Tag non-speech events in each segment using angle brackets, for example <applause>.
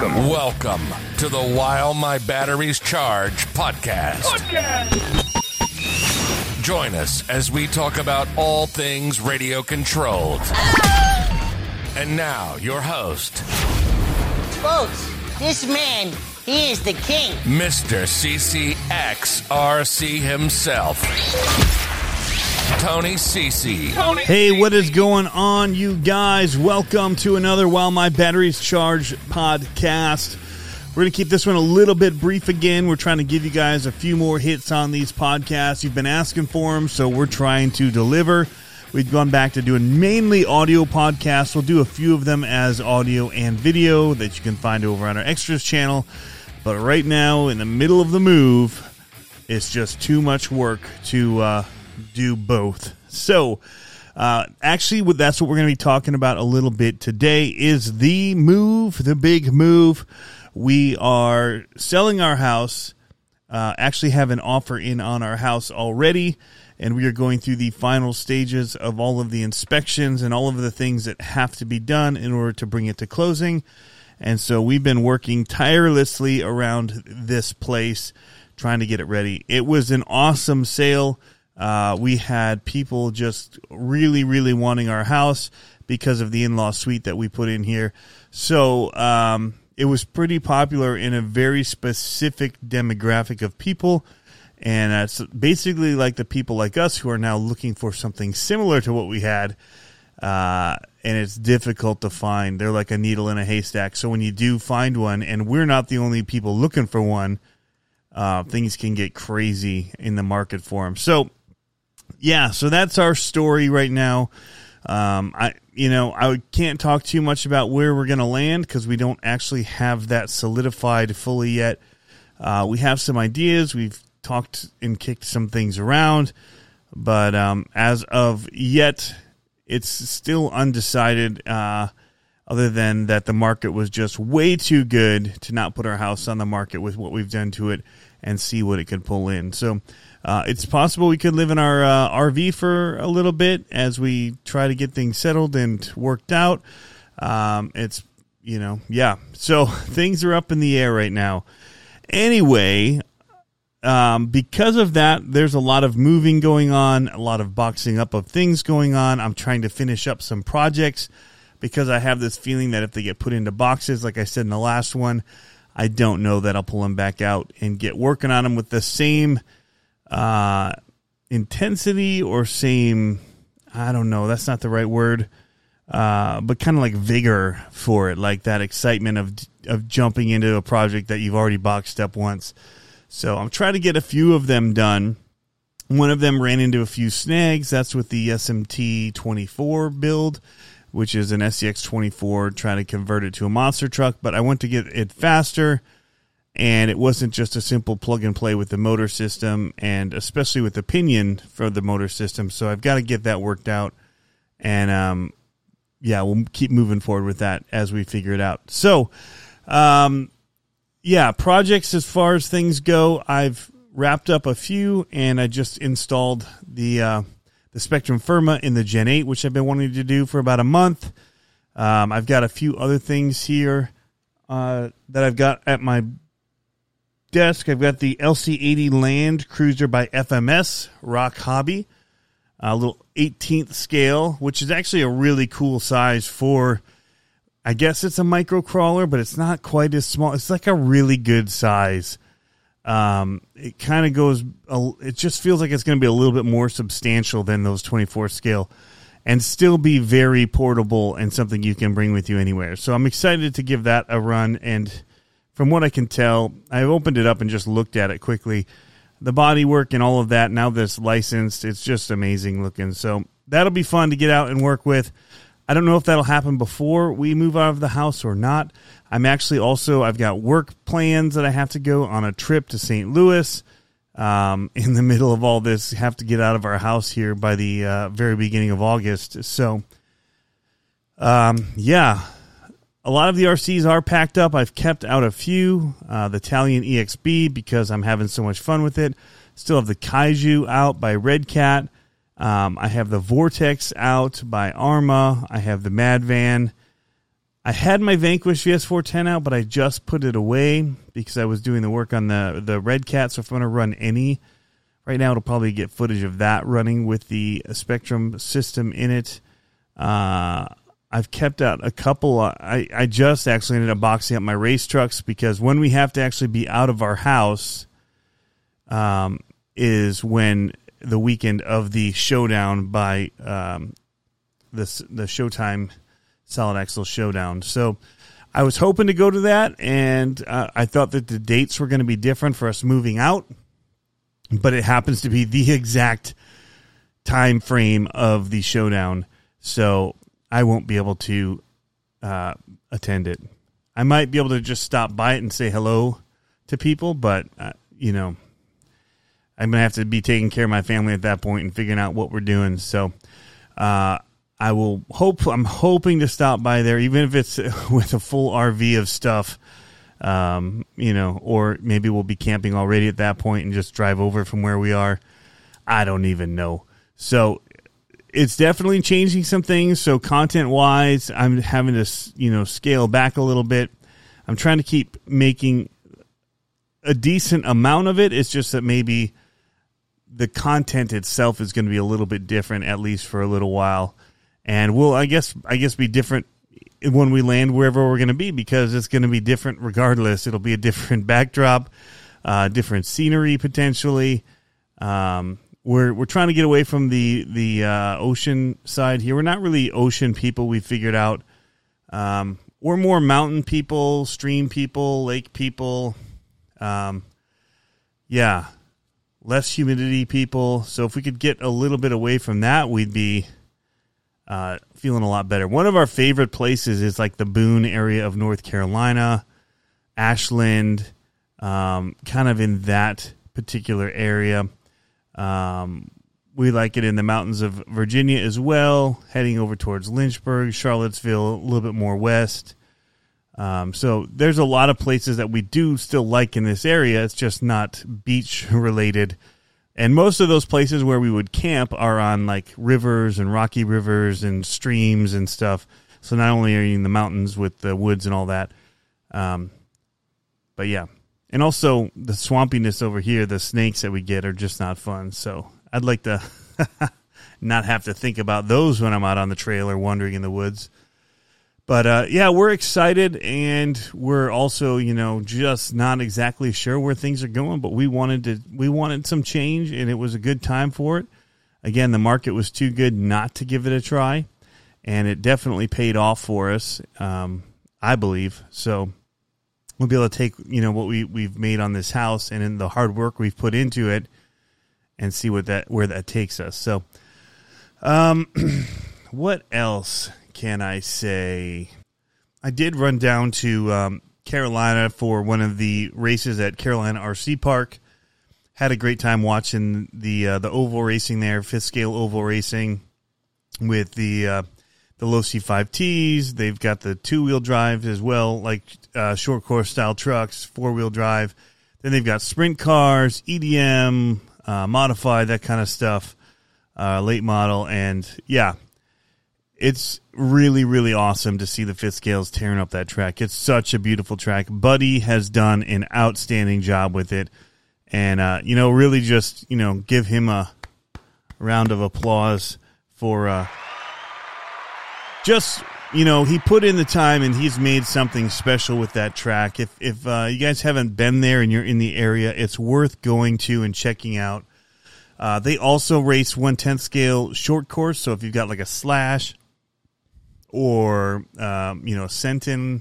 Welcome. Welcome to the While My Batteries Charge podcast. Join us as we talk about all things radio controlled. And now, your host, Folks, this man, he is the king. Mr. CCXRC himself, Tony CC. Hey, what is going on, you guys? Welcome to another While My Batteries Charge podcast. We're going to keep this one a little bit brief again. We're trying to give you guys a few more hits on these podcasts. You've been asking for them, so we're trying to deliver. We've gone back to doing mainly audio podcasts. We'll do a few of them as audio and video that you can find over on our extras channel. But right now, in the middle of the move, it's just too much work to uh, do both. So, uh, actually, that's what we're going to be talking about a little bit today is the move, the big move. We are selling our house. Uh, actually, have an offer in on our house already, and we are going through the final stages of all of the inspections and all of the things that have to be done in order to bring it to closing. And so we've been working tirelessly around this place, trying to get it ready. It was an awesome sale. Uh, we had people just really, really wanting our house because of the in-law suite that we put in here. So um, it was pretty popular in a very specific demographic of people. And that's basically like the people like us who are now looking for something similar to what we had uh, and it's difficult to find. They're like a needle in a haystack. So when you do find one, and we're not the only people looking for one, uh, things can get crazy in the market for them. So yeah, so that's our story right now. Um, I you know I can't talk too much about where we're going to land because we don't actually have that solidified fully yet. Uh, we have some ideas. We've talked and kicked some things around, but um, as of yet, it's still undecided. Uh, other than that, the market was just way too good to not put our house on the market with what we've done to it and see what it could pull in. So uh, it's possible we could live in our uh, RV for a little bit as we try to get things settled and worked out. Um, it's you know yeah, so <laughs> things are up in the air right now. Anyway, um, because of that, there's a lot of moving going on, a lot of boxing up of things going on. I'm trying to finish up some projects because I have this feeling that if they get put into boxes, like I said in the last one, I don't know that I'll pull them back out and get working on them with the same uh, intensity or same. I don't know. That's not the right word. Uh, but kind of like vigor for it, like that excitement of of jumping into a project that you've already boxed up once. So I'm trying to get a few of them done. One of them ran into a few snags. That's with the SMT 24 build, which is an SCX 24, trying to convert it to a monster truck. But I want to get it faster, and it wasn't just a simple plug and play with the motor system, and especially with the pinion for the motor system. So I've got to get that worked out. And um, yeah, we'll keep moving forward with that as we figure it out. So, um, yeah, projects as far as things go, I've wrapped up a few, and I just installed the uh, the Spektrum Firma in the Gen Eight, which I've been wanting to do for about a month. Um, I've got a few other things here uh, that I've got at my desk. I've got the LC80 Land Cruiser by FMS Rochobby, a little 18th scale, which is actually a really cool size for. I guess it's a micro crawler, but it's not quite as small. It's like a really good size. Um, it kind of goes. It just feels like it's going to be a little bit more substantial than those 24 scale, and still be very portable and something you can bring with you anywhere. So I'm excited to give that a run. And from what I can tell, I've opened it up and just looked at it quickly. The body work and all of that. Now that's licensed. It's just amazing looking. So that'll be fun to get out and work with. I don't know if that'll happen before we move out of the house or not. I'm actually also I've got work plans that I have to go on a trip to St. Louis. Um, <laughs> in the middle of all this, have to get out of our house here by the uh, very beginning of August. So, um, yeah, a lot of the RCs are packed up. I've kept out a few. Uh, the Talion EXB because I'm having so much fun with it. Still have the Kaiju out by Redcat. Um, I have the Vorteks out by ARRMA. I have the Mad Van. I had my Vanquish VS410 out, but I just put it away because I was doing the work on the the Redcat. So if I'm going to run any right now, it'll probably get footage of that running with the Spektrum system in it. Uh, I've kept out a couple. Uh, I I just actually ended up boxing up my race trucks because when we have to actually be out of our house, um, is when the weekend of the showdown by um, the the Showtime Solid Axle Showdown. So I was hoping to go to that, and uh, I thought that the dates were going to be different for us moving out, but it happens to be the <laughs> exact time frame of the showdown. So I won't be able to uh, attend it. I might be able to just stop by it and say hello to people, but uh, you know, I'm gonna have to be taking care of my family at that point and figuring out what we're doing. So, uh, I will hope. I'm hoping to stop by there, even if it's <laughs> with a full RV of stuff. Um, you know, or maybe we'll be camping already at that point and just drive over from where we are. I don't even know. So it's definitely changing some things. So content wise, I'm having to you know scale back a little bit. I'm trying to keep making a decent amount of it. It's just that maybe the content itself is going to be a little bit different, at least for a little while and we'll I guess I guess be different when we land wherever we're going to be because it's going to be different regardless. It'll be a different <laughs> backdrop, uh, different scenery potentially. Um, we're we're trying to get away from the the uh, ocean side here. We're not really ocean people. We figured out. Um, we're more mountain people, stream people, lake people. Um, yeah, less humidity people. So if we could get a little bit away from that, we'd be uh, feeling a lot better. One of our favorite places is like the Boone area of North Carolina, Ashland, um, kind of in that particular area. Um, we like it in the mountains of Virginia as well, heading over towards Lynchburg, Charlottesville, a little bit more west. Um, so there's a lot of places that we do still like in this area. It's just not beach related and most of those places where we would camp are on like rivers and rocky rivers and streams and stuff. So not only are you in the mountains with the woods and all that, um, but yeah, and also the swampiness over here, the snakes that we get are just not fun. So I'd like to <laughs> not have to think about those when I'm out on the trail or wandering in the woods. But uh, yeah, we're excited, and we're also, you know, just not exactly sure where things are going. But we wanted to, we wanted some change, and it was a good time for it. Again, the market was too good not to give it a try, and it definitely paid off for us. Um, I believe so. We'll be able to take, you know, what we we've made on this house and in the hard work we've put into it, and see what that where that takes us. So, um, <clears throat> what else? can I say? I did run down to um, Carolina for one of the races at Carolina RC Park. Had a great time watching the uh, the oval racing there, fifth scale oval racing with the uh, the Losi five Ts. They've got the two wheel drive as well, like uh, short course style trucks, four wheel drive. Then they've got sprint cars, EDM, uh, modified, that kind of stuff, uh, late model, and yeah, it's really really awesome to see the fifth scales tearing up that track it's such a beautiful track buddy has done an outstanding job with it and uh, you know really just you know give him a round of applause for uh, just you know he put in the time and he's made something special with that track if if uh, you guys haven't been there and you're in the area it's worth going to and checking out uh, they also race one tenth scale short course so if you've got like a slash or um, you know Senton.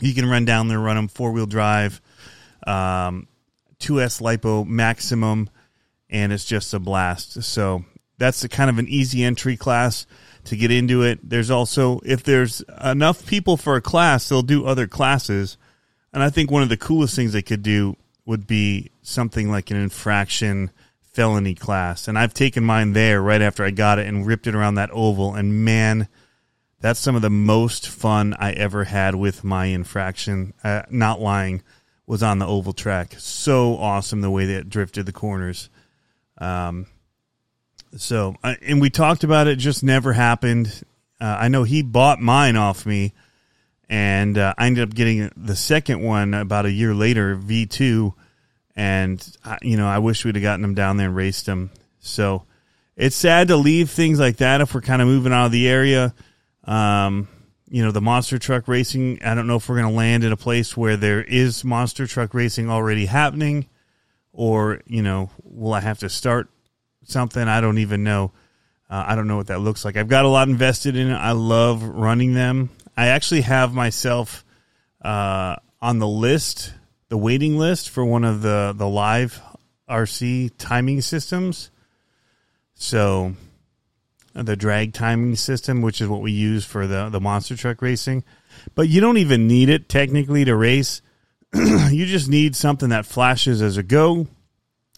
You can run down there, run them four wheel drive, um, 2S lipo maximum, and it's just a blast. So that's kind of an easy entry class to get into it. There's also if there's enough people for a class, they'll do other classes. And I think one of the coolest things they could do would be something like an infraction felony class. And I've taken mine there right after I got it and ripped it around that oval. And man, that's some of the most fun I ever had with my infraction. Uh, not lying, was on the oval track. So awesome the way that it drifted the corners. Um, so and we talked about it, just never happened. Uh, I know he bought mine off me and uh, I ended up getting the second one about a year later, V two, and I, you know I wish we'd have gotten them down there and raced them. So it's sad to leave things like that if we're kind of moving out of the area. Um, you know, the monster truck racing. I don't know if we're going to land in a place where there is monster truck racing already happening, or you know, will I have to start something? I don't even know. Uh, I don't know what that looks like. I've got a lot invested in it. I love running them. I actually have myself uh, on the list, the waiting list for one of the the live RC timing systems. So the drag timing system, which is what we use for the the monster truck racing. But you don't even need it technically to race. <clears throat> you just need something that flashes as a go,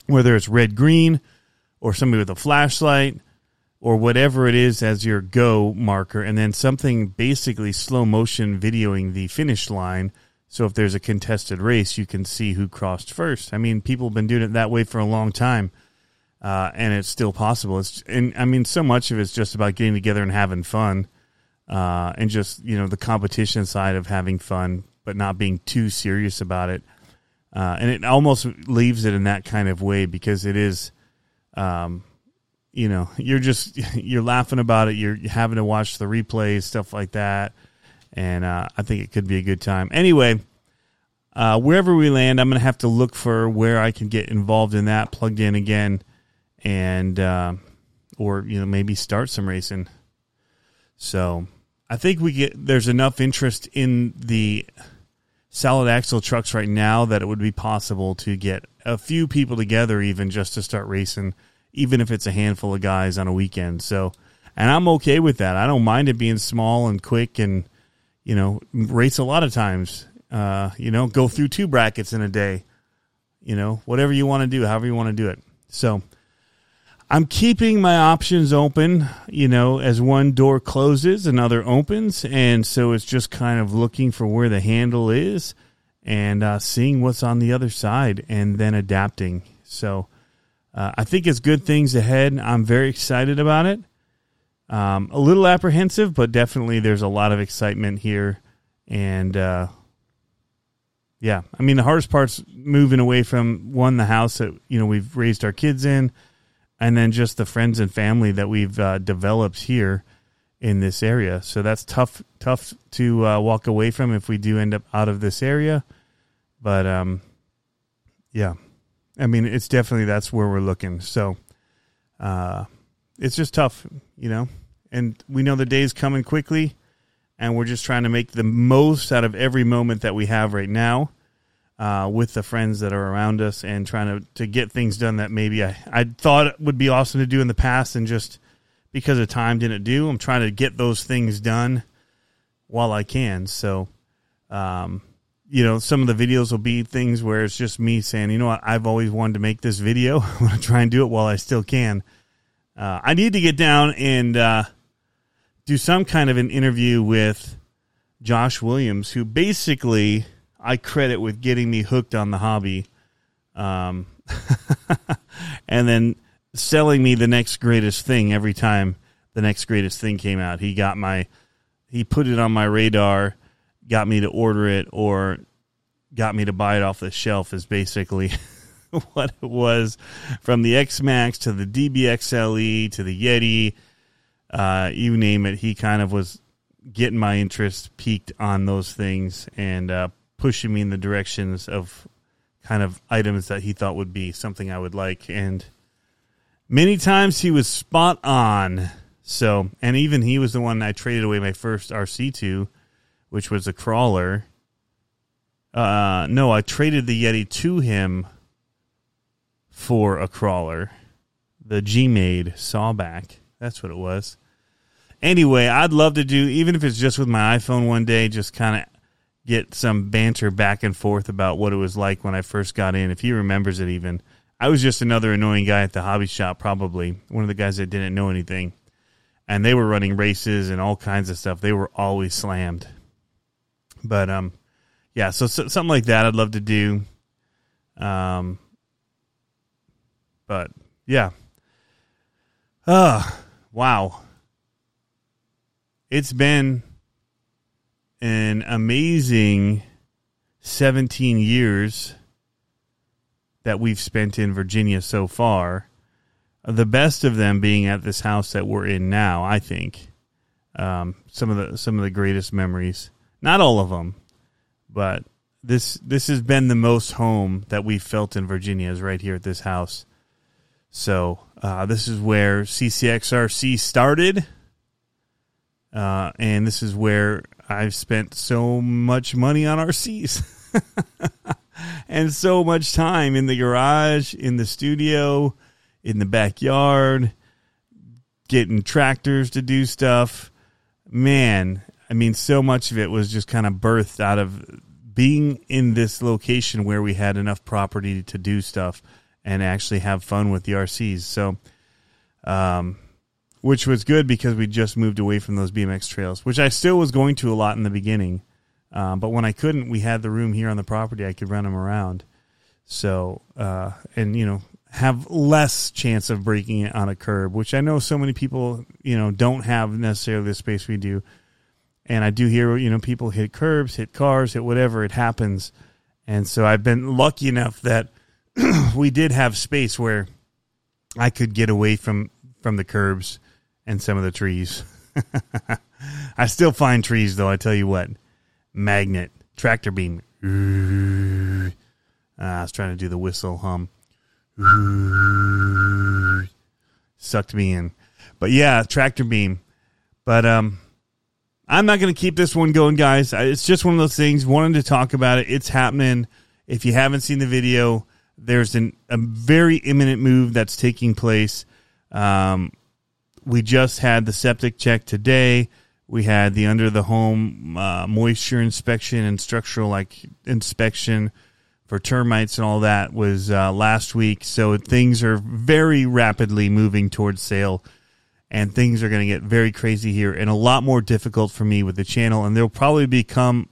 whether it's red green or somebody with a flashlight or whatever it is as your go marker, and then something basically slow motion videoing the finish line. So if there's a contested race, you can see who crossed first. I mean, people have been doing it that way for a long time, uh, and it's still possible. It's and I mean, so much of it's just about getting together and having fun, uh, and just you know the competition side of having fun, but not being too serious about it. Uh, and it almost leaves it in that kind of way because it is. Um, you know, <laughs> you're just <laughs> you're laughing about it. You're having to watch the replays, stuff like that, and uh, I think it could be a good time. Anyway, uh, wherever we land, I'm going to have to look for where I can get involved in that, plugged in again, and uh, or you know maybe start some racing. So I think we get there's enough interest in the solid axle trucks right now that it would be possible to get a few people together even just to start racing even if it's a handful of guys on a weekend. So, and I'm okay with that. I don't mind it being small and quick and, you know, race a lot of times. Uh, you know, go through two brackets in a day. You know, whatever you want to do, however you want to do it. So, I'm keeping my options open. You know, as one door closes, another opens, and so it's just kind of looking for where the handle is and uh, seeing what's on the other side, and then adapting. So, uh, I think it's good things ahead. I'm very excited about it. Um, a little apprehensive, but definitely there's a lot of excitement here. And uh, yeah, I mean, the hardest part's moving away from one, the house that, you know, we've raised our kids in, and then just the friends and family that we've uh, developed here in this area. So that's tough, tough to uh, walk away from if we do end up out of this area. But um, yeah, I mean, it's definitely that's where we're looking. So, uh, it's just tough, you know. And we know the day's coming quickly, and we're just trying to make the most out of every moment that we have right now uh, with the friends that are around us, and trying to to get things done that maybe I I thought would be awesome to do in the past, and just because of time didn't do. I'm trying to get those things done while I can. So, um, you know, some of the videos will be things where it's just me saying, you know what, I've always wanted to make this video. I'm going to try and do it while I still can. Uh, I need to get down and uh, do some kind of an interview with Josh Williams, who basically I credit with getting me hooked on the hobby. Um, <laughs> and then selling me the next greatest thing every time the next greatest thing came out. He got my, he put it on my radar got me to order it or got me to buy it off the shelf is basically <laughs> what it was from the X-Maxx to the DBXLE to the Yeti, uh, you name it. He kind of was getting my interest peaked on those things and uh, pushing me in the directions of kind of items that he thought would be something I would like. And many times he was spot on. So, and even he was the one I traded away my first RC to which was a crawler. Uh, no, I traded the Yeti to him for a crawler, the Gmade Sawback. That's what it was. Anyway, I'd love to do even if it's just with my iPhone one day, just kind of get some banter back and forth about what it was like when I first got in. If he remembers it, even I was just another annoying guy at the hobby shop, probably one of the guys that didn't know anything, and they were running races and all kinds of stuff. They were always slammed. But um, yeah, so, so, something like that I'd love to do. Um, but yeah. Uh, wow. It's been an amazing 17 years that we've spent in Virginia so far. The best of them being at this house that we're in now, I think. Um, some of the some of the greatest memories. Not all of them, but this this has been the most home that we've felt in Virginia is right here at this house. So uh, this is where CCXRC started, uh, and this is where I've spent so much money on RCs <laughs> and so much time in the garage, in the studio, in the backyard, getting tractors to do stuff. Man, I mean, so much of it was just kind of birthed out of being in this location where we had enough property to do stuff and actually have fun with the RCs. So, um, which was good because we just moved away from those BMX trails, which I still was going to a lot in the beginning. Um, but when I couldn't, we had the room here on the property. I could run them around. So, uh, and you know, have less chance of breaking it on a curb, which I know so many people, you know, don't have necessarily the space we do. And I do hear, you know, people hit curbs, hit cars, hit whatever, it happens. And so I've been lucky enough that <clears throat> we did have space where I could get away from from the curbs and some of the trees. <laughs> I still find trees though, I tell you what. Magnet, tractor beam. Uh, <laughs> I was trying to do the whistle hum. <laughs> Sucked me in. But yeah, tractor beam. But um I'm not going to keep this one going, guys. It's just one of those things. Wanted to talk about it. It's happening. If you haven't seen the video, there's an, a very imminent move that's taking place. Um, we just had the septic check today. We had the under the home uh, moisture inspection and structural like inspection for termites and all that was uh, last week. So things are very rapidly moving towards sale and things are going to get very crazy here and a lot more difficult for me with the channel. And there'll probably become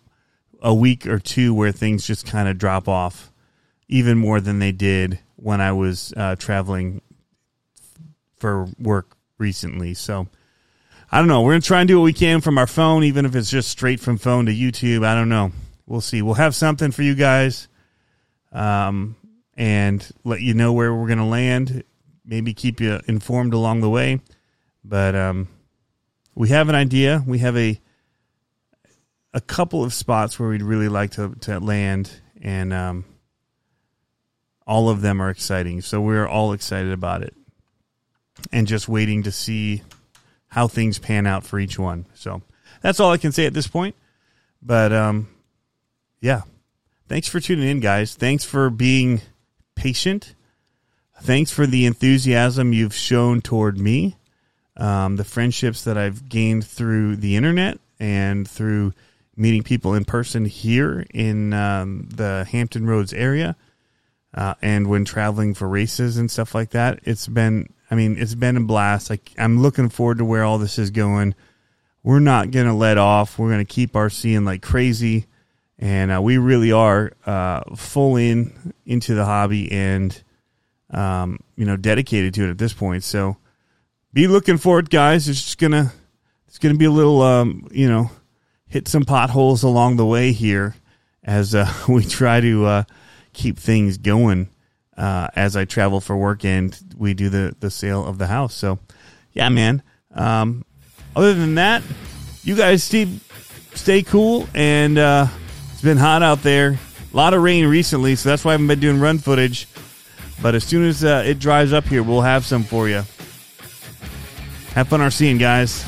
a week or two where things just kind of drop off even more than they did when I was uh, traveling for work recently. So I don't know. We're going to try and do what we can from our phone, even if it's just straight from phone to YouTube. I don't know. We'll see. We'll have something for you guys um, and let you know where we're going to land. Maybe keep you informed along the way. But um, we have an idea. We have a a couple of spots where we'd really like to, to land, and um, all of them are exciting. So we're all excited about it, and just waiting to see how things pan out for each one. So that's all I can say at this point. But um, yeah, thanks for tuning in, guys. Thanks for being patient. Thanks for the enthusiasm you've shown toward me um, the friendships that I've gained through the internet and through meeting people in person here in um, the Hampton Roads area, uh, and when traveling for races and stuff like that. It's been, I mean, it's been a blast. Like I'm looking forward to where all this is going. We're not gonna let off. We're gonna keep RCing like crazy, and uh, we really are uh, full in into the hobby and um, you know dedicated to it at this point. So be looking for it, guys. It's just gonna it's gonna be a little um, you know hit some potholes along the way here as uh, <laughs> we try to uh, keep things going uh, as I travel for work and we do the the sale of the house. So yeah, man. Um, other than that, you guys stay stay cool and uh, it's been hot out there. A lot of rain recently, so that's why I haven't been doing run footage. But as soon as uh, it dries up here, we'll have some for you. Have fun RCing, guys.